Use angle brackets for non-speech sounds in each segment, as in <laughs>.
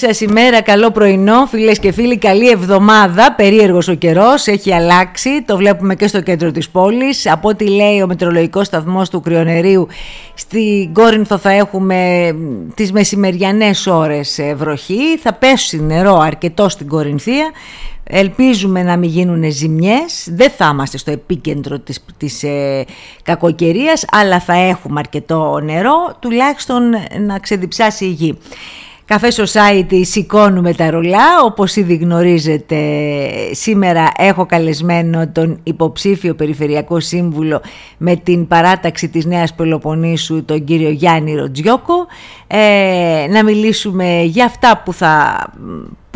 Καλή σας ημέρα, καλό πρωινό, φίλες και φίλοι. Καλή εβδομάδα. Περίεργος ο καιρός, έχει αλλάξει. Το βλέπουμε και στο κέντρο της πόλης. Από ό,τι λέει ο μετρολογικός σταθμός του Κρυονερίου, στην Κόρινθο θα έχουμε τις μεσημεριανές ώρες βροχή. Θα πέσει νερό αρκετό στην Κορινθία. Ελπίζουμε να μην γίνουν ζημιές, δεν θα είμαστε στο επίκεντρο της, της ε, κακοκαιρίας, αλλά θα έχουμε αρκετό νερό, τουλάχιστον να ξεδιψάσει η γη. Καφέ Society σηκώνουμε τα ρολά, όπως ήδη γνωρίζετε σήμερα έχω καλεσμένο τον υποψήφιο Περιφερειακό Σύμβουλο με την παράταξη της Νέας Πελοποννήσου τον κύριο Γιάννη Ροτζιόκο ε, να μιλήσουμε για αυτά που θα,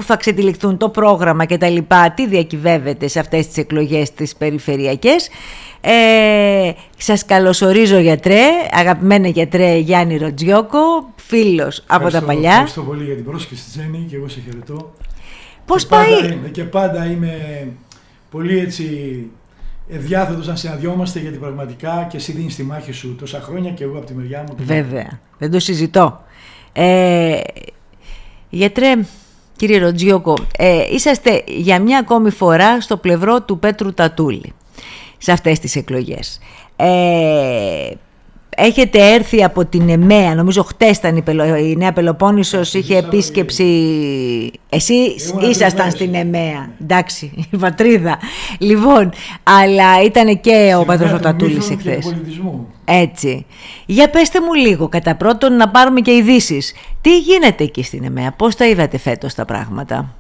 που θα ξετυλιχθούν το πρόγραμμα και τα λοιπά, τι διακυβεύεται σε αυτές τις εκλογές τις περιφερειακές ε, σας καλωσορίζω γιατρέ, αγαπημένα γιατρέ Γιάννη Ροτζιόκο, φίλος από τα παλιά. Ευχαριστώ πολύ για την πρόσκληση Τζέννη και εγώ σε χαιρετώ. Πώς και πάει; Πάντα είμαι, και πάντα είμαι πολύ έτσι διάθετος να συναντιόμαστε γιατί πραγματικά και εσύ δίνεις τη μάχη σου τόσα χρόνια και εγώ από τη μεριά μου. Βέβαια, δεν το συζητώ. Ε, γιατρέ, κύριε Ροτζιόκο, ε, είσαστε για μια ακόμη φορά στο πλευρό του Πέτρου Τατούλη σε αυτές τις εκλογές. Ε, έχετε έρθει από την ΕΜΕΑ, νομίζω χτες ήταν η, Πελο, η Νέα Πελοπόννησος, είχε επίσκεψη... Εσύ ήσασταν στην ΕΜΕΑ, εντάξει, <laughs> η πατρίδα. Λοιπόν, αλλά ήταν και ο Πατρός Τατούλης εχθές. Έτσι. Για πέστε μου λίγο, κατά πρώτον να πάρουμε και ειδήσεις. Τι γίνεται εκεί στην ΕΜΕΑ, πώς τα είδατε φέτος τα πράγματα;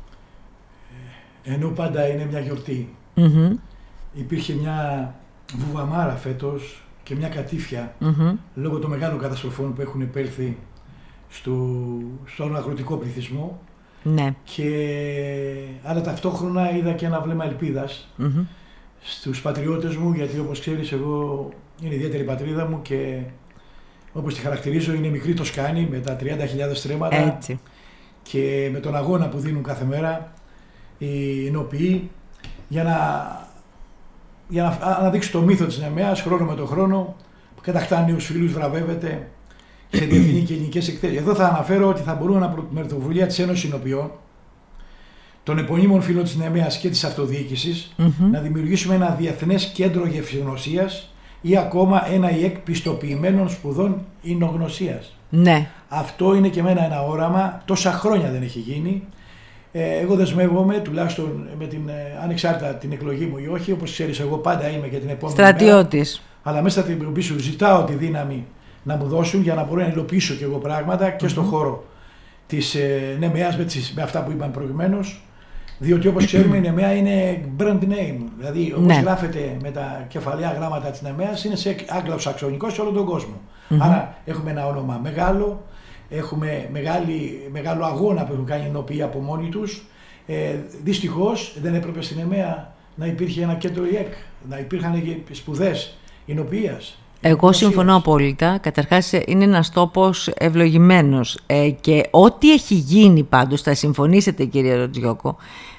Ενώ πάντα είναι μια γιορτή υπήρχε μια βουβαμάρα φέτος και μια κατήφια λόγω των μεγάλων καταστροφών που έχουν επέλθει στο, στον αγροτικό πληθυσμό. Ναι. Και, αλλά ταυτόχρονα είδα και ένα βλέμμα ελπίδας mm-hmm. στους πατριώτες μου γιατί όπως ξέρεις εγώ είναι ιδιαίτερη πατρίδα μου και όπως τη χαρακτηρίζω είναι μικρή το σκάνι με τα 30.000 στρέμματα Έτσι. και με τον αγώνα που δίνουν κάθε μέρα οι νοποιοί για να για να αναδείξει το μύθο της Νεμαία χρόνο με τον χρόνο, που κατακτά νέους φίλους, βραβεύεται σε διεθνή και ελληνικές εκθέσεις. Εδώ θα αναφέρω ότι θα μπορούμε να με πρωτοβουλία της Ένωσης Συνοποιών, των επωνύμων φίλων της Νεμαία και της αυτοδιοίκησης, να δημιουργήσουμε ένα διεθνές κέντρο γευσηγνωσία ή ακόμα ένα ΙΕΚ πιστοποιημένων σπουδών εινογνωσία. Ναι. Αυτό είναι και εμένα ένα όραμα. Τόσα χρόνια δεν έχει γίνει. Ε, εγώ δεσμεύομαι, τουλάχιστον με την ε, ανεξάρτητα την εκλογή μου ή όχι, όπως ξέρεις, εγώ πάντα είμαι για την επόμενη Στρατιώτης. Αλλά μέσα στην επιτροπή σου ζητάω τη δύναμη να μου δώσουν για να μπορώ να υλοποιήσω και εγώ πράγματα και στον χώρο της ε, ΝΕΜΕΑ με, με αυτά που είπαν προηγουμένως. Διότι όπως ξέρουμε η ΝΕΜΕΑ είναι brand name. Δηλαδή όπως ναι. γράφεται με τα κεφαλαία γράμματα της ΝΕΜΕΑ είναι σε άγγλο-σαξονικό σε όλο τον κόσμο. Άρα έχουμε ένα όνομα μεγάλο, Έχουμε μεγάλη, μεγάλο αγώνα που έχουν κάνει οι νοποιοί από μόνοι τους. Ε, Δυστυχώς δεν έπρεπε στην ΕΜΕΑ να υπήρχε ένα κέντρο ΙΕΚ, να υπήρχαν σπουδές εινοποιίας. Εγώ συμφωνώ απόλυτα. Καταρχάς, είναι ένας τόπος ευλογημένος. Ε, και ό,τι έχει γίνει πάντως, θα συμφωνήσετε κύριε Ροτζιόκο,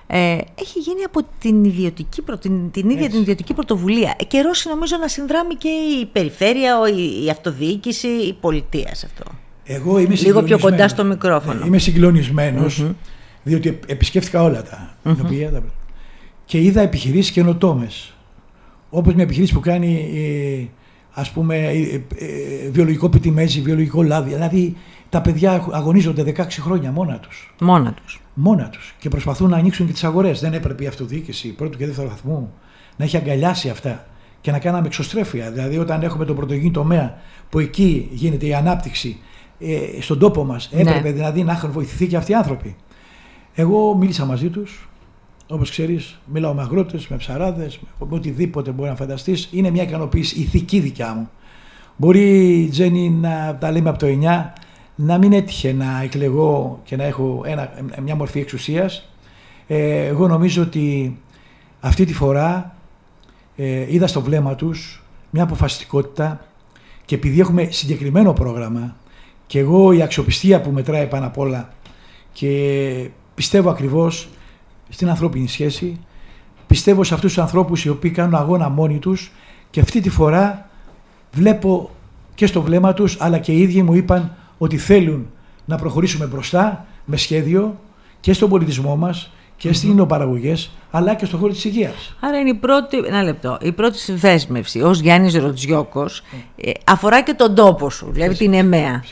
ε, έχει γίνει από την, ιδιωτική, την, την ίδια την ιδιωτική πρωτοβουλία. Ε, Καιρός νομίζω να συνδράμει και η περιφέρεια, η, η αυτοδιοίκηση, η πολιτεία σε αυτό. Εγώ είμαι Λίγο πιο κοντά στο μικρόφωνο. Ναι, είμαι συγκλονισμένος, mm-hmm. διότι επισκέφθηκα όλα τα mm-hmm. και είδα επιχειρήσεις καινοτόμες. Όπως μια επιχειρήση που κάνει ε, ας πούμε ε, ε, βιολογικό πιτιμέζι, βιολογικό λάδι. Δηλαδή τα παιδιά αγωνίζονται 16 χρόνια μόνα τους. Μόνα τους. Μόνα τους. Και προσπαθούν να ανοίξουν και τις αγορές. Δεν έπρεπε η αυτοδιοίκηση πρώτου και δεύτερου βαθμού να έχει αγκαλιάσει αυτά και να κάναμε εξωστρέφεια. Δηλαδή, όταν έχουμε τον πρωτογενή τομέα που εκεί γίνεται η ανάπτυξη ε, στον τόπο μας. Ναι. Έπρεπε δηλαδή να έχουν βοηθηθεί και αυτοί οι άνθρωποι. Εγώ μίλησα μαζί τους. Όπως ξέρεις, μιλάω με αγρότες, με ψαράδες, με οτιδήποτε μπορεί να φανταστείς. Είναι μια ικανοποίηση ηθική δικιά μου. Μπορεί, Τζένι, να τα λέμε από το 9, να μην έτυχε να εκλεγώ και να έχω ένα, μια μορφή εξουσίας. Ε, εγώ νομίζω ότι αυτή τη φορά ε, είδα στο βλέμμα τους μια αποφασιστικότητα και επειδή έχουμε συγκεκριμένο πρόγραμμα και εγώ η αξιοπιστία που μετράει πάνω απ' όλα και πιστεύω ακριβώς στην ανθρώπινη σχέση, πιστεύω σε αυτούς τους ανθρώπους οι οποίοι κάνουν αγώνα μόνοι τους και αυτή τη φορά βλέπω και στο βλέμμα τους αλλά και οι ίδιοι μου είπαν ότι θέλουν να προχωρήσουμε μπροστά με σχέδιο και στον πολιτισμό μας και στις mm αλλά και στον χώρο της υγείας. Άρα είναι η πρώτη, ένα λεπτό, η πρώτη συνδέσμευση ως Γιάννης Ροτζιόκο ε, αφορά και τον τόπο σου, δηλαδή την ΕΜΕΑ.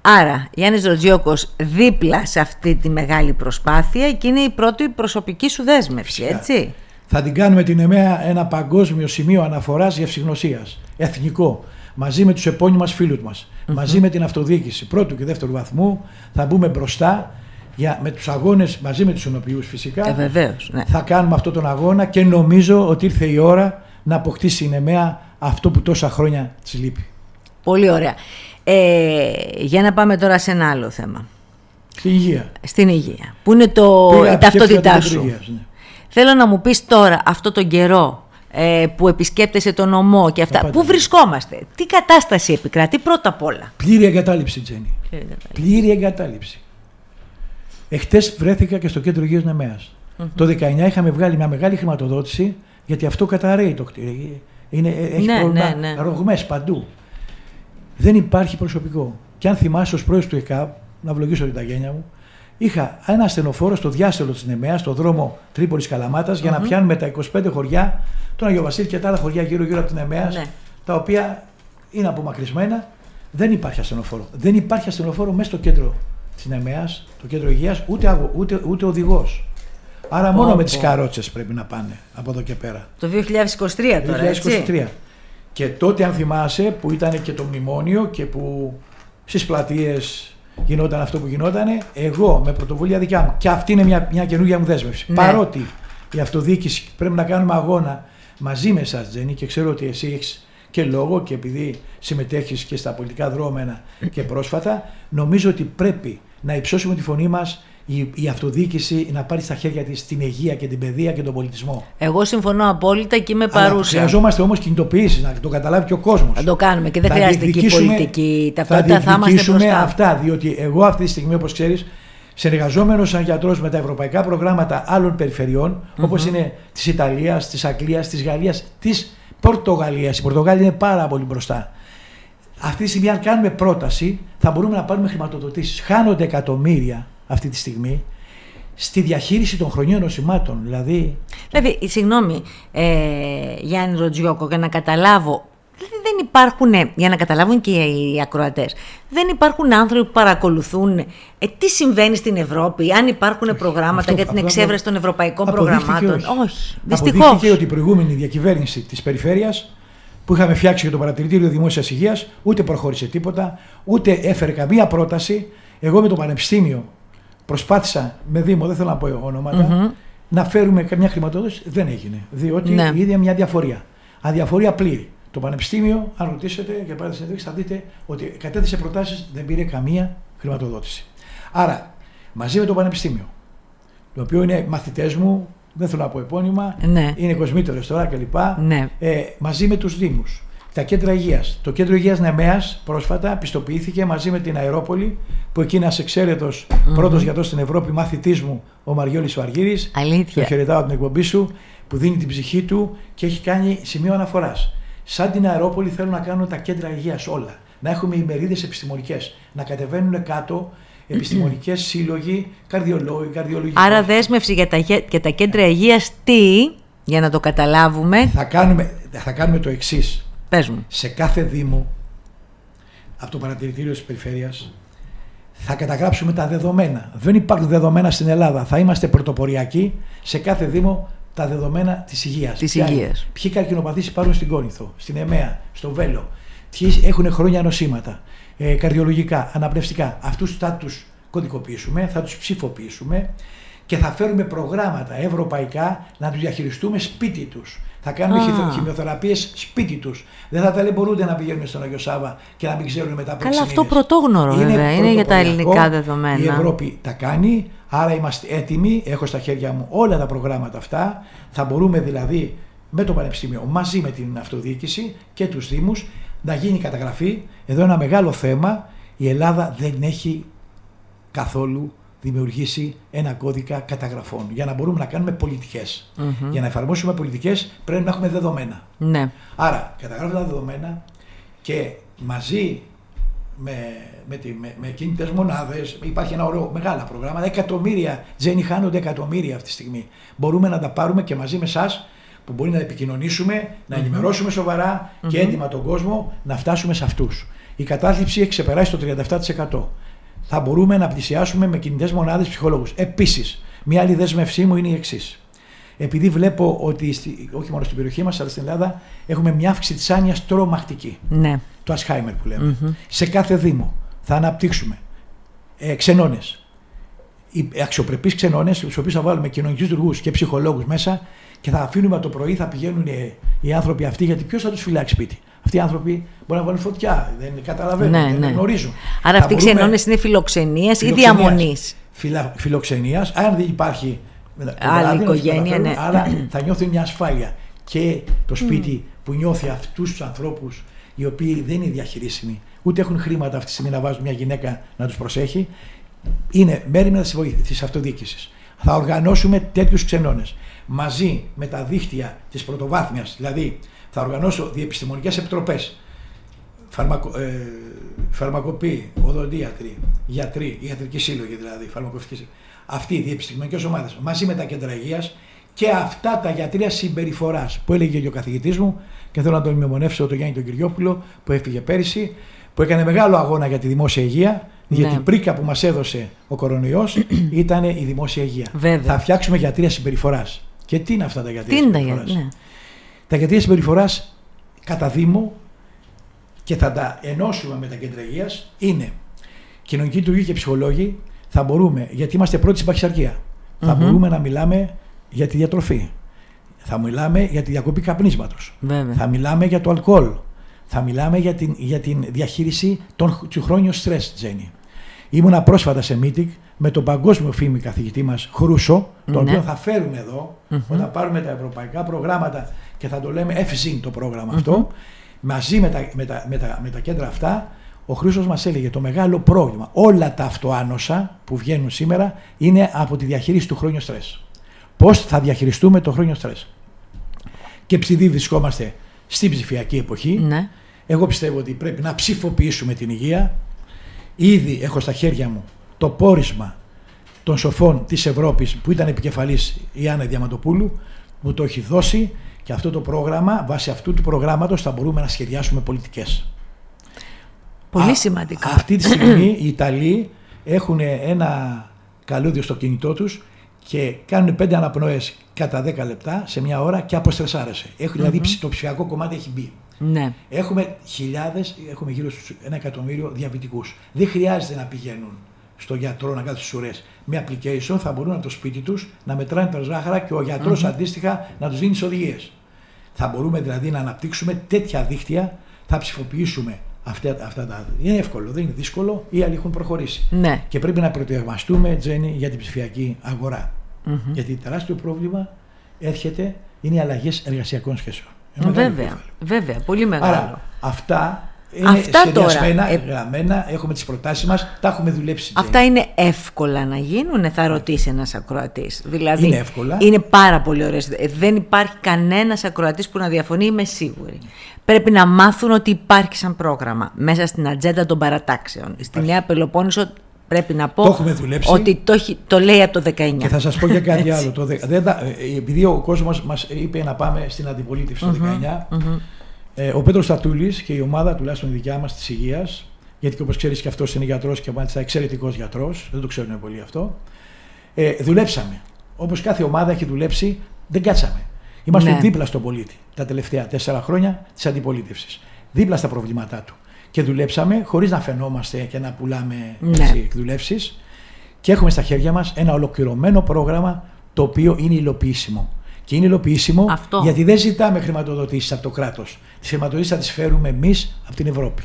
Άρα, Γιάννης Ροτζιόκο δίπλα σε αυτή τη μεγάλη προσπάθεια και είναι η πρώτη προσωπική σου δέσμευση, έτσι; Θα την κάνουμε την ΕΜΕΑ ένα παγκόσμιο σημείο αναφοράς γευσηγνωσία, εθνικό, μαζί με τους επώνυμους μα φίλους μας, μαζί με την αυτοδιοίκηση πρώτου και δεύτερου βαθμού. Θα μπούμε μπροστά για, με τους αγώνες μαζί με τους ενοποιούς φυσικά ε, βεβαίως, ναι. θα κάνουμε αυτό τον αγώνα και νομίζω ότι ήρθε η ώρα να αποκτήσει η Νεμαία αυτό που τόσα χρόνια της λείπει. Πολύ ωραία. Ε, για να πάμε τώρα σε ένα άλλο θέμα. Στην υγεία. Στην υγεία. Που είναι το, η ταυτότητά σου. ναι. Θέλω να μου πεις τώρα αυτό τον καιρό ε, που επισκέπτεσαι τον ομό και αυτά. Πού βρισκόμαστε, τι κατάσταση επικρατεί πρώτα απ' όλα; Πλήρη εγκατάλειψη, Τζένι. Πλήρη εγκατάλειψη. Εχθές βρέθηκα και στο κέντρο υγεία Νεμαία. Το 19 είχαμε βγάλει μια μεγάλη χρηματοδότηση γιατί αυτό καταραίει το κτίριο. Είναι, έχει ναι, πρόβλημα ναι, ναι. ρογμές παντού. Δεν υπάρχει προσωπικό. Και αν θυμάσαι ως πρόεδρος του ΕΚΑΒ, να βλογίσω την ταγένεια μου, είχα ένα ασθενοφόρο στο διάστελο της Νεμαία, στο δρόμο Τρίπολης Καλαμάτας, για να πιάνουμε τα 25 χωριά, τον Αγιο Βασίλη και τα άλλα χωριά γύρω-γύρω από την Νεμαία, ναι. τα οποία είναι απομακρυσμένα. Δεν υπάρχει ασθενοφόρο. Δεν υπάρχει ασθενοφόρο μέσα στο κέντρο τη Νεμαία, το κέντρο υγείας, ούτε, ούτε, ούτε οδηγός. Άρα μόνο με τις καρότσες πρέπει να πάνε από εδώ και πέρα. Το 2023 τώρα. 2023. Έτσι; Και τότε, αν θυμάσαι, που ήταν και το μνημόνιο και που στις πλατείες γινόταν αυτό που γινόταν, εγώ με πρωτοβουλία δικιά μου. Και αυτή είναι μια, μια καινούργια μου δέσμευση. Ναι. Παρότι η αυτοδιοίκηση πρέπει να κάνουμε αγώνα μαζί με εσάς, Τζένι, και ξέρω ότι εσύ έχεις και λόγο και επειδή συμμετέχεις και στα πολιτικά δρόμενα και πρόσφατα, νομίζω ότι πρέπει να υψώσουμε τη φωνή μας η, η αυτοδιοίκηση να πάρει στα χέρια της την υγεία και την παιδεία και τον πολιτισμό. Εγώ συμφωνώ απόλυτα και είμαι παρούσα. χρειαζόμαστε όμως κινητοποιήσεις, να το καταλάβει και ο κόσμος. Θα το κάνουμε και δεν θα χρειάζεται και η πολιτική ταυτότητα, θα, θα είμαστε αυτά, διότι εγώ αυτή τη στιγμή όπως ξέρεις συνεργαζόμενος σαν γιατρός με τα ευρωπαϊκά προγράμματα άλλων περιφερειών, mm-hmm. όπως είναι της Ιταλίας, της Αγγλίας, της Γαλλίας, της Πορτογαλίας. Η Πορτογαλία είναι πάρα πολύ μπροστά. Αυτή τη στιγμή, αν κάνουμε πρόταση, θα μπορούμε να πάρουμε χρηματοδοτήσεις. Χάνονται εκατομμύρια αυτή τη στιγμή στη διαχείριση των χρονιών νοσημάτων. Δηλαδή, δηλαδή συγγνώμη, ε, Γιάννη Ροτζιόκο, για να καταλάβω δεν υπάρχουν, για να καταλάβουν και οι ακροατές, δεν υπάρχουν άνθρωποι που παρακολουθούν ε, τι συμβαίνει στην Ευρώπη, αν υπάρχουν προγράμματα για την εξέβρεση των ευρωπαϊκών προγραμμάτων. Όχι, όχι δυστυχώς. Αποδείχθηκε ότι η προηγούμενη διακυβέρνηση της περιφέρειας που είχαμε φτιάξει για το παρατηρητήριο δημόσιας υγείας, ούτε προχώρησε τίποτα, ούτε έφερε καμία πρόταση. Εγώ με το Πανεπιστήμιο προσπάθησα με Δήμο, δεν θέλω να πω ονόματα, να φέρουμε καμιά χρηματοδότηση. Δεν έγινε. Διότι ναι. η ίδια μια διαφορία. Αδιαφορία πλήρη. Το Πανεπιστήμιο, αν ρωτήσετε και πάρετε συνέντευξη, θα δείτε ότι κατέθεσε προτάσεις, δεν πήρε καμία χρηματοδότηση. Άρα, μαζί με το Πανεπιστήμιο, το οποίο είναι μαθητές μου, δεν θέλω να πω επώνυμα, ναι. είναι κοσμήτωρε τώρα κλπ. Ναι. Ε, μαζί με τους Δήμους, τα κέντρα υγείας. Το κέντρο υγείας Νεμαία πρόσφατα πιστοποιήθηκε μαζί με την Αερόπολη, που εκεί είναι ένας εξαίρετος mm-hmm. πρώτος γιατρός στην Ευρώπη, μαθητή μου, ο Μαριόλης Βαργύρης. Αλήθεια. Το χαιρετάω την εκπομπή σου, που δίνει την ψυχή του και έχει κάνει σημείο αναφοράς. Σαν την Αερόπολη θέλουν να κάνουν τα κέντρα υγείας όλα. Να έχουμε ημερίδες επιστημονικές. Να κατεβαίνουν κάτω επιστημονικές σύλλογοι, καρδιολόγοι, καρδιολογικοί. Άρα δέσμευση για τα, για τα κέντρα υγείας τι, για να το καταλάβουμε. Θα κάνουμε, θα κάνουμε το εξής. Πες μου. Σε κάθε Δήμο, από το παρατηρητήριο της περιφέρειας, θα καταγράψουμε τα δεδομένα. Δεν υπάρχουν δεδομένα στην Ελλάδα. Θα είμαστε πρωτοποριακοί σε κάθε Δήμο τα δεδομένα της υγείας. Της υγείας. Ποιοι καρκινοπαθείς υπάρχουν στην Κόνηθο, στην ΕΜΕΑ, στο Βέλο. Ποιοι έχουν χρόνια νοσήματα, ε, καρδιολογικά, αναπνευστικά. Αυτούς θα τους κωδικοποιήσουμε, θα τους ψηφοποιήσουμε και θα φέρουμε προγράμματα ευρωπαϊκά να τους διαχειριστούμε σπίτι τους. Θα κάνουμε ah. χημειοθεραπείες σπίτι τους. Δεν θα ταλαιπωρούνται να πηγαίνουν στον Αγιο Σάβα και να μην ξέρουν μετά από Καλά, αυτό πρωτόγνωρο είναι βέβαια. Είναι για τα ελληνικά δεδομένα. Η Ευρώπη τα κάνει, άρα είμαστε έτοιμοι. Έχω στα χέρια μου όλα τα προγράμματα αυτά. Θα μπορούμε δηλαδή με το Πανεπιστήμιο μαζί με την αυτοδιοίκηση και τους Δήμους να γίνει καταγραφή. Εδώ ένα μεγάλο θέμα. Η Ελλάδα δεν έχει καθόλου δημιουργήσει ένα κώδικα καταγραφών για να μπορούμε να κάνουμε Για να εφαρμόσουμε πολιτικές πρέπει να έχουμε δεδομένα. Ναι. Άρα, καταγράφουμε τα δεδομένα και μαζί με, με, τη, με, με κινητές μονάδες. Υπάρχει ένα ωραίο μεγάλα προγράμματα. Εκατομμύρια, Τζένι, χάνονται εκατομμύρια αυτή τη στιγμή. Μπορούμε να τα πάρουμε και μαζί με εσάς που μπορεί να επικοινωνήσουμε, να ενημερώσουμε και έντιμα τον κόσμο να φτάσουμε σε αυτούς. Η κατάθλιψη έχει ξεπεράσει το 37%. Θα μπορούμε να πλησιάσουμε με κινητές μονάδες ψυχολόγους. Επίσης, μια άλλη δέσμευσή μου είναι η εξής. Επειδή βλέπω ότι όχι μόνο στην περιοχή μας, αλλά στην Ελλάδα έχουμε μια αύξηση της άνοιας τρομακτική. Ναι. Το Ασχάιμερ που λέμε. Σε κάθε Δήμο θα αναπτύξουμε ε, ξενώνε. Αξιοπρεπείς ξενώνες, στους οποίους θα βάλουμε κοινωνικούς λειτουργούς και ψυχολόγους μέσα και θα αφήνουμε το πρωί, θα πηγαίνουν οι άνθρωποι αυτοί, γιατί ποιος θα τους φυλάξει σπίτι. Αυτοί οι άνθρωποι μπορεί να βάλουν φωτιά, δεν καταλαβαίνουν, ναι, δεν ναι. γνωρίζουν. Άρα αυτοί οι ξενώνες είναι φιλοξενία ή διαμονής. Φιλοξενίας, αν δεν υπάρχει άλλη οικογένεια, ναι. Άρα θα νιώθουν μια ασφάλεια. Και το σπίτι που νιώθει αυτούς τους ανθρώπους οι οποίοι δεν είναι διαχειρίσιμοι, ούτε έχουν χρήματα αυτή τη στιγμή να βάζουν μια γυναίκα να τους προσέχει, είναι μέρημνα της αυτοδιοίκησης. Θα οργανώσουμε τέτοιους ξενώνες μαζί με τα δίχτυα της πρωτοβάθμιας, δηλαδή θα οργανώσω διεπιστημονικές επιτροπές, φαρμακο, ε, φαρμακοποιοί, οδοντίατροι, γιατροί, ιατρικοί σύλλογοι δηλαδή, φαρμακοποιητικοί αυτοί οι διεπιστημονικές ομάδες μαζί με τα κέντρα υγείας και αυτά τα γιατρία συμπεριφοράς που έλεγε και ο καθηγητής μου και θέλω να τον μνημονεύσω τον Γιάννη τον Κυριόπουλο που έφυγε πέρυσι, που έκανε μεγάλο αγώνα για τη δημόσια υγεία. Ναι. Γιατί η πρίκα που μας έδωσε ο κορονοϊός <clears throat> ήταν η δημόσια υγεία. Βέβαια. Θα φτιάξουμε γιατρία συμπεριφοράς. Και τι είναι αυτά τα γιατρία συμπεριφοράς; Ναι. Τα γιατρία συμπεριφοράς κατά Δήμο και θα τα ενώσουμε με τα κέντρα υγείας είναι κοινωνική λειτουργία και ψυχολόγοι. Θα μπορούμε, γιατί είμαστε πρώτοι στην παχυσαρκία, θα μπορούμε να μιλάμε για τη διατροφή. Θα μιλάμε για τη διακοπή καπνίσματος. Θα μιλάμε για το αλκοόλ. Θα μιλάμε για την, για την διαχείριση των, του χρόνιου στρε, Τζένι. Ήμουνα πρόσφατα σε meeting με τον παγκόσμιο φήμη καθηγητή μας Χρούσο, τον ναι. οποίο θα φέρουμε εδώ, mm-hmm. όταν πάρουμε τα ευρωπαϊκά προγράμματα και θα το λέμε FZIN το πρόγραμμα αυτό, μαζί με τα, με, τα, με, τα, με τα κέντρα αυτά, ο Χρήσος μας έλεγε το μεγάλο πρόβλημα, όλα τα αυτοάνοσα που βγαίνουν σήμερα είναι από τη διαχείριση του χρόνιου στρες. Πώς θα διαχειριστούμε το χρόνιο στρες. Και επειδή βρισκόμαστε στην ψηφιακή εποχή, ναι. εγώ πιστεύω ότι πρέπει να ψηφοποιήσουμε την υγεία. Ήδη έχω στα χέρια μου το πόρισμα των σοφών της Ευρώπης που ήταν επικεφαλής η Άννα Διαματοπούλου που το έχει δώσει και αυτό το πρόγραμμα, βάσει αυτού του προγράμματος θα μπορούμε να σχεδιάσουμε πολιτικές. Πολύ σημαντικά. Αυτή τη στιγμή οι Ιταλοί έχουν ένα καλούδιο στο κινητό τους και κάνουν πέντε αναπνοές κατά 10 λεπτά σε μια ώρα και αποστρεσάρεσαι. Έχουν, mm-hmm. Δηλαδή το ψηφιακό κομμάτι έχει μπει. Ναι. Έχουμε χιλιάδες, έχουμε γύρω στους ένα εκατομμύριο διαβητικούς. Δεν χρειάζεται να πηγαίνουν στο γιατρό να κάνουν στι ουρέ. Με application θα μπορούν από το σπίτι τους να μετράνε τα ζάχαρα και ο γιατρο αντίστοιχα να τους δίνει τις οδηγίες. Θα μπορούμε δηλαδή να αναπτύξουμε τέτοια δίκτυα, θα ψηφοποιήσουμε αυτά, αυτά τα. Είναι εύκολο, δεν είναι δύσκολο. Οι άλλοι έχουν προχωρήσει. Ναι. Και πρέπει να προετοιμαστούμε, Τζένι, για την ψηφιακή αγορά. Mm-hmm. Γιατί τεράστιο πρόβλημα έρχεται είναι οι αλλαγές εργασιακών σχέσεων. Βέβαια, βέβαια, πολύ μεγάλο. Άρα, αυτά είναι Αυτά τώρα. Ε... γραμμένα, έχουμε τις προτάσεις μας, τα έχουμε δουλέψει. Αυτά είναι εύκολα να γίνουν, θα ρωτήσει ένας ακροατής. Δηλαδή, είναι εύκολα. Είναι πάρα πολύ ωραίες. Δεν υπάρχει κανένας ακροατής που να διαφωνεί, είμαι σίγουρη. Πρέπει να μάθουν ότι υπάρχει σαν πρόγραμμα μέσα στην ατζέντα των παρατάξεων. Υπάρχει. Στη Νέα Πελοπόννησο πρέπει να πω το ότι το, το λέει από το 19. Και θα σας πω για κάτι άλλο. Το, δεν, ε, επειδή ο κόσμος μας είπε να πάμε στην αντιπολίτευση το 19, ε, ο Πέτρος Στατούλης και η ομάδα τουλάχιστον δικιά μας της υγείας, γιατί όπως ξέρεις και αυτός είναι γιατρός και μάλιστα εξαιρετικός γιατρός, δεν το ξέρουν πολύ αυτό. Ε, δουλέψαμε. Όπως κάθε ομάδα έχει δουλέψει, δεν κάτσαμε. Είμαστε ναι. δίπλα στον πολίτη τα τελευταία τέσσερα χρόνια της αντιπολίτευσης. Δίπλα στα προβλήματά του. Και δουλέψαμε χωρίς να φαινόμαστε και να πουλάμε ναι. εκδουλεύσεις. Και έχουμε στα χέρια μας ένα ολοκληρωμένο πρόγραμμα το οποίο είναι υλοποιήσιμο. Και είναι υλοποιήσιμο Αυτό. γιατί δεν ζητάμε χρηματοδοτήσεις από το κράτος. Τις χρηματοδοτήσεις θα τις φέρουμε εμείς από την Ευρώπη.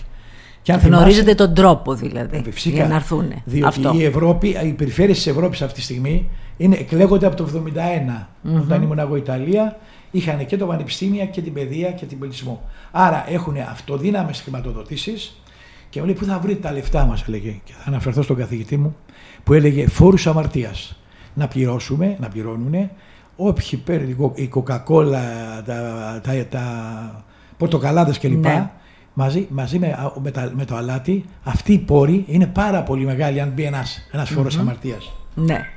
Και αν Γνωρίζετε τον τρόπο δηλαδή ε, φυσικά, για να έρθουν. Διότι Αυτό. η Ευρώπη, οι περιφέρειες της Ευρώπης αυτή τη στιγμή είναι, εκλέγονται από το 1971. Mm-hmm. Όταν ήμουν εγώ Ιταλία, είχαν και το πανεπιστήμια και την παιδεία και την πολιτισμό. Άρα έχουν αυτοδύναμες χρηματοδοτήσεις και μου λέει πού θα βρείτε τα λεφτά μας, έλεγε. Και θα αναφερθώ στον καθηγητή μου που έλεγε φόρους αμαρτίας. Να πληρώσουμε, να πληρώνουν όποιοι παίρνουν η κοκακόλα, τα, τα, τα πορτοκαλάδες κλπ. Ναι. μαζί, μαζί με, με, με το αλάτι, αυτή η πόρη είναι πάρα πολύ μεγάλη αν μπει ένας, ένας φόρος αμαρτίας. Ναι.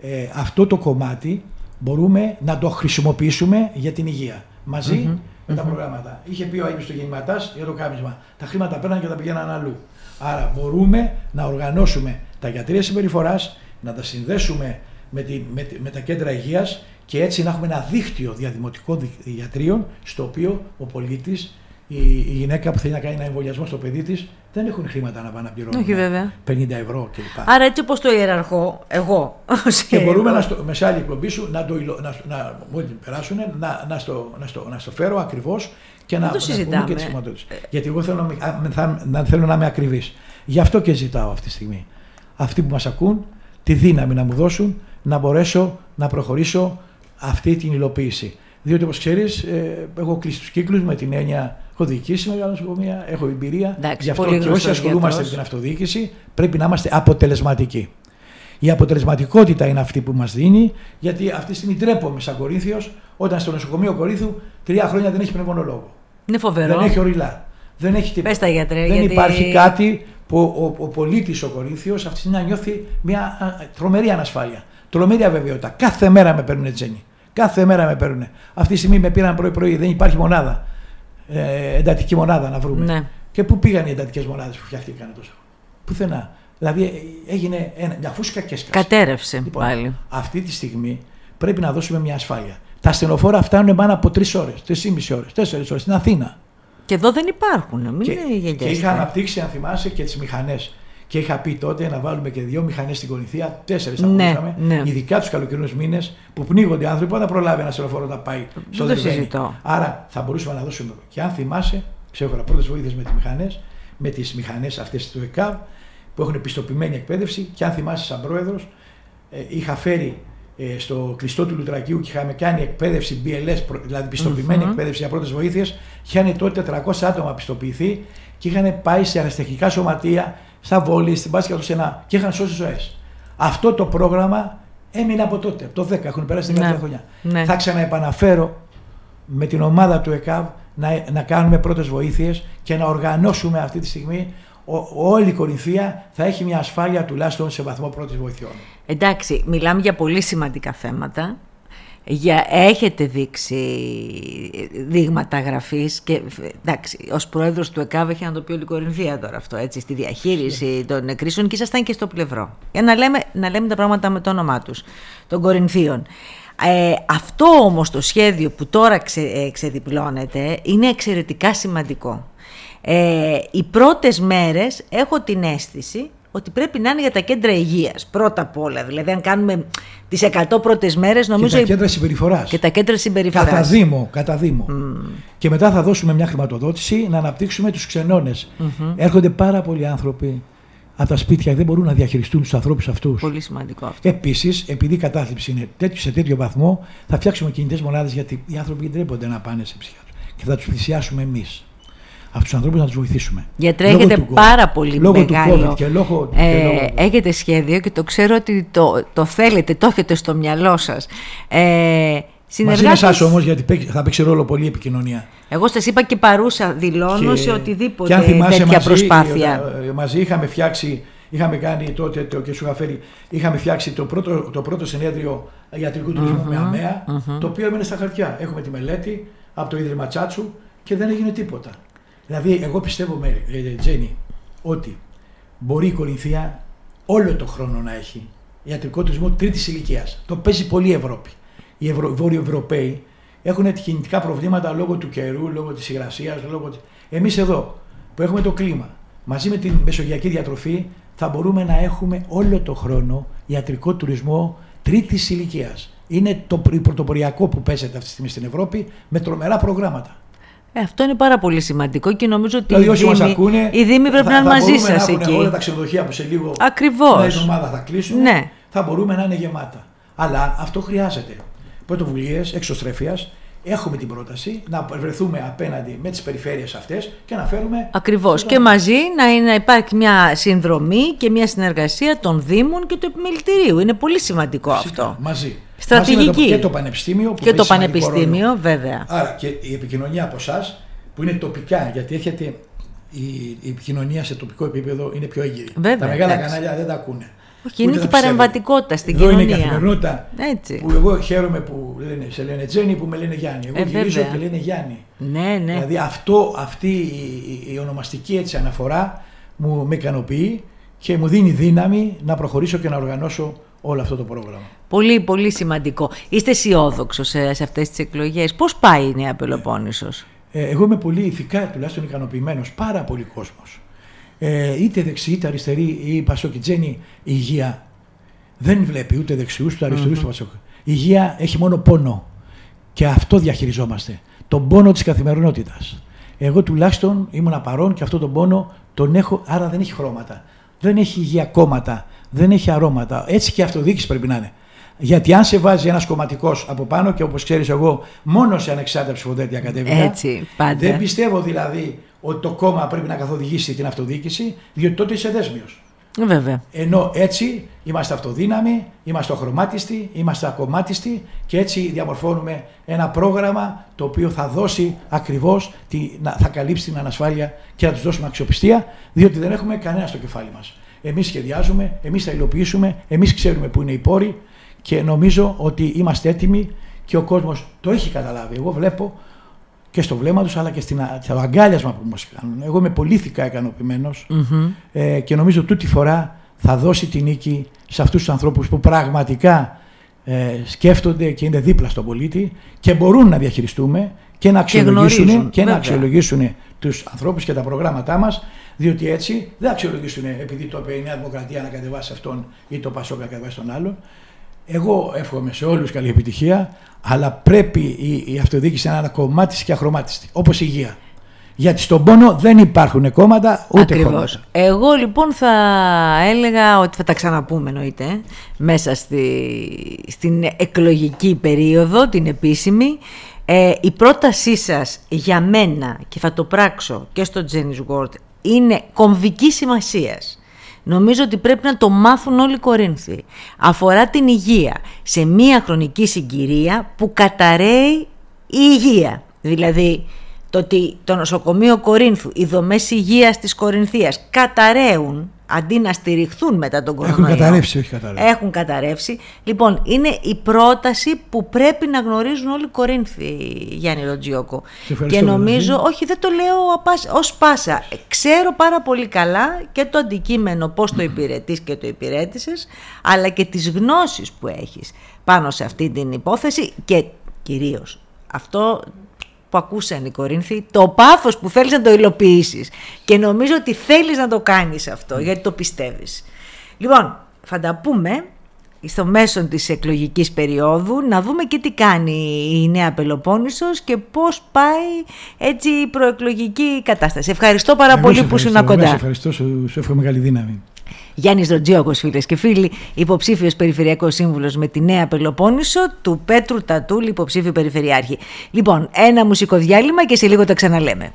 Ε, αυτό το κομμάτι μπορούμε να το χρησιμοποιήσουμε για την υγεία. Μαζί με τα προγράμματα. Είχε πει ο Άγιος στο γεννηματάς για το κάμισμα. Τα χρήματα παίρναν και τα πηγαίναν αλλού. Άρα μπορούμε να οργανώσουμε τα γιατρία συμπεριφοράς, να τα συνδέσουμε με, τη, με, με τα κέντρα υγείας και έτσι να έχουμε ένα δίκτυο διαδημοτικών γιατρίων στο οποίο ο πολίτης η, η γυναίκα που θέλει να κάνει ένα εμβολιασμό στο παιδί της δεν έχουν χρήματα να πάνε να πληρώνουν. Όχι, βέβαια. 50 ευρώ κλπ. Άρα έτσι όπως το ιεραρχώ, εγώ. Και μπορούμε να στο, με σε άλλη εκπομπή σου να το να, να, μόλι περάσουν, να, να, στο, να, στο, να στο φέρω ακριβώς και να, το να και τις Γιατί εγώ θέλω, να, να, θέλω να είμαι ακριβής. Γι' αυτό και ζητάω αυτή τη στιγμή. Αυτοί που μας ακούν, τη δύναμη να μου δώσουν να μπορέσω να προχωρήσω αυτή την υλοποίηση. Διότι όπως ξέρεις, ε, έχω κλείσει τους κύκλους με την έννοια. Έχω διοικήσει μεγάλα νοσοκομεία, έχω εμπειρία. Εντάξει, Γι' αυτό και όσοι ασχολούμαστε με την αυτοδιοίκηση πρέπει να είμαστε αποτελεσματικοί. Η αποτελεσματικότητα είναι αυτή που μας δίνει, γιατί αυτή τη στιγμή τρέπομαι σαν Κορίνθιος όταν στο νοσοκομείο Κορίνθου τρία χρόνια δεν έχει πνευμονολόγο. Είναι φοβερό. Δεν έχει οριλά. Δεν έχει τίποτα. Πες τα γιατρέ, δεν γιατί... υπάρχει κάτι που ο, ο πολίτης ο Κορίνθιος αυτή τη στιγμή να νιώθει μια τρομερή ανασφάλεια. Τρομερή αβεβαιότητα. Κάθε μέρα με παίρνουν τζένι. Κάθε μέρα με παίρνουν. Αυτή τη στιγμή με πήραν πρωί-πρωί. Δεν υπάρχει μονάδα. Ε, εντατική μονάδα να βρούμε. Ναι. Και πού πήγαν οι εντατικές μονάδες που φτιάχτηκαν τόσο. Πουθενά. Δηλαδή έγινε ένα, μια φούσκα και έσκασε. Κατέρευσε λοιπόν, πάλι. Αυτή τη στιγμή πρέπει να δώσουμε μια ασφάλεια. Τα στενοφόρα φτάνουν πάνω από τρεις ώρες, τρεις ή μισή ώρες, τέσσερις ώρες στην Αθήνα. Και εδώ δεν υπάρχουν. Μην και, και είχα αναπτύξει, αν θυμάσαι, και τις μηχανές. Και είχα πει τότε να βάλουμε και δύο μηχανές στην Κορινθία, τέσσερις θα ναι, μπορούσαμε, ναι. ειδικά τους καλοκαιρινούς μήνες που πνίγονται οι άνθρωποι, όταν προλάβει ένας σεροφόρο να πάει στο Δερβένι. Άρα θα μπορούσαμε να δώσουμε. Και αν θυμάσαι, ξέχωρα πρώτε βοήθειες με τις μηχανές, με τις μηχανές αυτές του ΕΚΑΒ που έχουν επιστοποιημένη εκπαίδευση. Και αν θυμάσαι, σαν πρόεδρος, ε, είχα φέρει ε, στο κλειστό του Λουτρακίου και είχαμε κάνει εκπαίδευση BLS, δηλαδή πιστοποιημένη mm-hmm. εκπαίδευση για πρώτες βοήθειες. Είχαν τότε 400 άτομα πιστοποιηθεί και είχαν πάει σε αεραστεχνικά σωματεία στα Βόλη, στην Πάσχα του Σενά και είχαν σώσει ζωές. Αυτό το πρόγραμμα έμεινε από τότε, από το 10, έχουν περάσει 10 ναι. χρόνια. Ναι. Θα ξαναεπαναφέρω με την ομάδα του ΕΚΑΒ να, να κάνουμε πρώτες βοήθειες και να οργανώσουμε αυτή τη στιγμή ο, όλη η Κορινθία θα έχει μια ασφάλεια τουλάχιστον σε βαθμό πρώτης βοηθειών. Εντάξει, μιλάμε για πολύ σημαντικά θέματα για, έχετε δείξει δείγματα γραφής και εντάξει, ως πρόεδρος του ΕΚΑΒ έχει να το πει όλη η Κορινθία τώρα αυτό, έτσι, στη διαχείριση των κρίσεων και ήσασταν και στο πλευρό. Για να λέμε, να λέμε τα πράγματα με το όνομά τους, των Κορινθίων. Ε, αυτό όμως το σχέδιο που τώρα ξε, ε, ξεδιπλώνεται είναι εξαιρετικά σημαντικό. Ε, οι πρώτες μέρες έχω την αίσθηση ότι πρέπει να είναι για τα κέντρα υγείας. Πρώτα απ' όλα. Δηλαδή, αν κάνουμε τις 100 πρώτες μέρες, νομίζω. Και τα κέντρα συμπεριφοράς. Και τα κέντρα συμπεριφοράς. Κατά Δήμο. Κατά Δήμο. Mm. Και μετά θα δώσουμε μια χρηματοδότηση να αναπτύξουμε τους ξενώνες. Mm-hmm. Έρχονται πάρα πολλοί άνθρωποι από τα σπίτια δεν μπορούν να διαχειριστούν τους ανθρώπους αυτούς. Πολύ σημαντικό αυτό. Επίσης, επειδή η κατάθλιψη είναι τέτοιο, σε τέτοιο βαθμό, θα φτιάξουμε κινητές μονάδες γιατί οι άνθρωποι δεν ντρέπονται να πάνε σε ψυχιάτρου. Και θα τους πλησιάσουμε εμείς αυτού τους ανθρώπους να τους βοηθήσουμε. Γιατί έχετε πάρα πολύ λόγω μεγάλο. Του COVID και λόγω, ε, και λόγω... Έχετε σχέδιο και το ξέρω ότι το, το θέλετε, το έχετε στο μυαλό σας. Ε, Συνεργάτες... Μαζί με εσά όμως, γιατί θα παίξει ρόλο πολύ η επικοινωνία. Εγώ σας είπα και παρούσα, δηλώνω και... σε οτιδήποτε και αν θυμάσαι, τέτοια μαζί, προσπάθεια. Ε, μαζί είχαμε φτιάξει, είχαμε κάνει τότε το, και σου είχα φέρει, είχαμε φτιάξει το πρώτο, το πρώτο συνέδριο ιατρικού τουρισμού mm-hmm, με αμεα mm-hmm. το οποίο έμενε στα χαρτιά. Έχουμε τη μελέτη από το Ίδρυμα Τσάτσου και δεν έγινε τίποτα. Δηλαδή, εγώ πιστεύω, με, ε, Τζένι, ότι μπορεί η Κορινθία όλο το χρόνο να έχει ιατρικό τουρισμό τρίτης ηλικίας. Το παίζει πολύ η Ευρώπη. Οι Ευρω... Βόρειοι Ευρωπαίοι έχουν κινητικά προβλήματα λόγω του καιρού, λόγω της υγρασίας. Λόγω... Εμείς εδώ που έχουμε το κλίμα, μαζί με την μεσογειακή διατροφή, θα μπορούμε να έχουμε όλο το χρόνο ιατρικό τουρισμό τρίτης ηλικίας. Είναι το πρωτοποριακό που παίζεται αυτή τη στιγμή στην Ευρώπη με τρομερά προγράμματα. Ε, αυτό είναι πάρα πολύ σημαντικό και νομίζω ότι δηλαδή, οι, Δήμοι, ακούνε, οι Δήμοι πρέπει θα, να είναι μαζί σας εκεί. Όλα τα ξενοδοχεία που σε λίγο Ακριβώς. μια εβδομάδα θα κλείσουν, ναι. θα μπορούμε να είναι γεμάτα. Αλλά αυτό χρειάζεται. Πρωτοβουλίες εξωστρέφειας. Έχουμε την πρόταση να βρεθούμε απέναντι με τις περιφέρειες αυτές και να φέρουμε. Ακριβώς. Και μαζί να, να υπάρχει μια συνδρομή και μια συνεργασία των Δήμων και του Επιμελητηρίου. Είναι πολύ σημαντικό Φυσικά, αυτό. Μαζί. Στρατηγική. Μαζί με το, και το Πανεπιστήμιο. Που και το Πανεπιστήμιο, ρόλο. βέβαια. Άρα και η επικοινωνία από εσάς που είναι τοπικά, γιατί έχετε η, η επικοινωνία σε τοπικό επίπεδο είναι πιο έγκυρη. Βέβαια, τα μεγάλα εντάξει. κανάλια δεν τα ακούνε. Όχι, είναι Ούτε και τα πιστεύετε. παρεμβατικότητα στην Εδώ είναι η κοινωνία. καθημερινότητα Έτσι. που εγώ χαίρομαι που λένε, σε λένε Τζένι που με λένε Γιάννη. Εγώ Ε, γυρίζω βέβαια. και λένε Γιάννη. Ναι, ναι. Δηλαδή αυτό, αυτή η, η- η ονομαστική έτσι αναφορά μου με ικανοποιεί και μου δίνει δύναμη να προχωρήσω και να οργανώσω όλο αυτό το πρόγραμμα. Πολύ, πολύ σημαντικό. Είστε αισιόδοξο σε, σε αυτές τις εκλογές. Πώς πάει η Νέα Πελοπόννησος; Ε, εγώ είμαι πολύ ηθικά τουλάχιστον ικανοποιημένος. Πάρα πολύ κόσμος. Ε, είτε δεξιοί είτε αριστεροί ή πασοκιτζένοι, η υγεία δεν βλέπει ούτε δεξιούς ούτε αριστερούς του Πασόκ. Η υγεία έχει μόνο πόνο. Και αυτό διαχειριζόμαστε. Τον πόνο της καθημερινότητας. Εγώ τουλάχιστον ήμουν παρόν και αυτό τον πόνο τον έχω, άρα δεν έχει χρώματα. Δεν έχει υγεία κόμματα. Δεν έχει αρώματα. Έτσι και η αυτοδιοίκηση πρέπει να είναι. Γιατί αν σε βάζει ένας κομματικός από πάνω και όπως ξέρεις, εγώ μόνος σε ανεξάρτητα ψηφοδέλτια κατέβηκα. Έτσι, πάντα. Δεν πιστεύω δηλαδή ότι το κόμμα πρέπει να καθοδηγήσει την αυτοδιοίκηση, διότι τότε είσαι δέσμιος. Βέβαια. Ενώ έτσι είμαστε αυτοδύναμοι, είμαστε οχρωμάτιστοι, είμαστε ακομμάτιστοι και έτσι διαμορφώνουμε ένα πρόγραμμα το οποίο θα δώσει ακριβώς, τη, να, θα καλύψει την ανασφάλεια και θα τους δώσουμε αξιοπιστία, διότι δεν έχουμε κανένα στο κεφάλι μας. Εμείς σχεδιάζουμε, εμείς θα υλοποιήσουμε, εμείς ξέρουμε που είναι οι πόροι και νομίζω ότι είμαστε έτοιμοι και ο κόσμος το έχει καταλάβει. Εγώ βλέπω και στο βλέμμα τους αλλά και στην, α- στο αγκάλιασμα που μας κάνουν. Εγώ είμαι πολύ θικά ικανοποιημένος Μμμ. ε, και νομίζω τούτη φορά θα δώσει τη νίκη σε αυτούς τους ανθρώπους που πραγματικά ε, σκέφτονται και είναι δίπλα στον πολίτη και μπορούν να διαχειριστούμε και να αξιολογήσουν γνωρίζουν, και, να βέβαια. αξιολογήσουν τους ανθρώπους και τα προγράμματά μας διότι έτσι δεν αξιολογήσουν επειδή το είπε η Νέα Δημοκρατία να κατεβάσει αυτόν ή το Πασόκ να κατεβάσει τον άλλον. Εγώ εύχομαι σε όλους καλή επιτυχία, αλλά πρέπει η, η αυτοδιοίκηση να είναι κομμάτι και αχρωμάτιστη, όπως η υγεία. Γιατί στον πόνο δεν υπάρχουν κόμματα ούτε Ακριβώς. χρώματα. Εγώ λοιπόν θα έλεγα ότι θα τα ξαναπούμε εννοείται ε, μέσα στη, στην εκλογική περίοδο, την επίσημη. Ε, η πρότασή σας για μένα και θα το πράξω και στο Jenny's World είναι κομβική σημασίας. Νομίζω ότι πρέπει να το μάθουν όλοι οι Κορίνθοι. Αφορά την υγεία σε μία χρονική συγκυρία που καταραίει η υγεία. Δηλαδή το ότι το νοσοκομείο Κορίνθου, οι δομές υγείας της Κορινθίας καταραίουν αντί να στηριχθούν μετά τον Έχουν κορονοϊό. καταρρεύσει, όχι καταρρεύσει. Έχουν καταρρεύσει. Λοιπόν, είναι η πρόταση που πρέπει να γνωρίζουν όλοι οι Κορίνθοι, Γιάννη Ροτζιόκο. Σε ευχαριστώ, Και νομίζω, Βερονίκη. όχι δεν το λέω απάς- ως πάσα. Ε, Ξέρω πάρα πολύ καλά και το αντικείμενο πώς το υπηρετείς και το υπηρέτησες, αλλά και τις γνώσεις που έχεις πάνω σε αυτή την υπόθεση και κυρίως αυτό που ακούσαν οι Κορίνθοι, το πάθος που θέλεις να το υλοποιήσεις. Και νομίζω ότι θέλεις να το κάνεις αυτό, γιατί το πιστεύεις. Λοιπόν, θα τα πούμε στο μέσο της εκλογικής περίοδου, να δούμε και τι κάνει η Νέα Πελοπόννησος και πώς πάει έτσι η προεκλογική κατάσταση. Ευχαριστώ πάρα Εγώ πολύ σε που ήσουν ευχαριστώ, εγώ κοντά. Σε ευχαριστώ, σου, σου εύχομαι καλή δύναμη. Γιάννης Ροτζίωκος φίλες και φίλοι, υποψήφιος περιφερειακός σύμβουλος με τη Νέα Πελοπόννησο, του Πέτρου Τατούλη, υποψήφιο περιφερειάρχη. Λοιπόν, ένα μουσικό διάλειμμα και σε λίγο τα ξαναλέμε.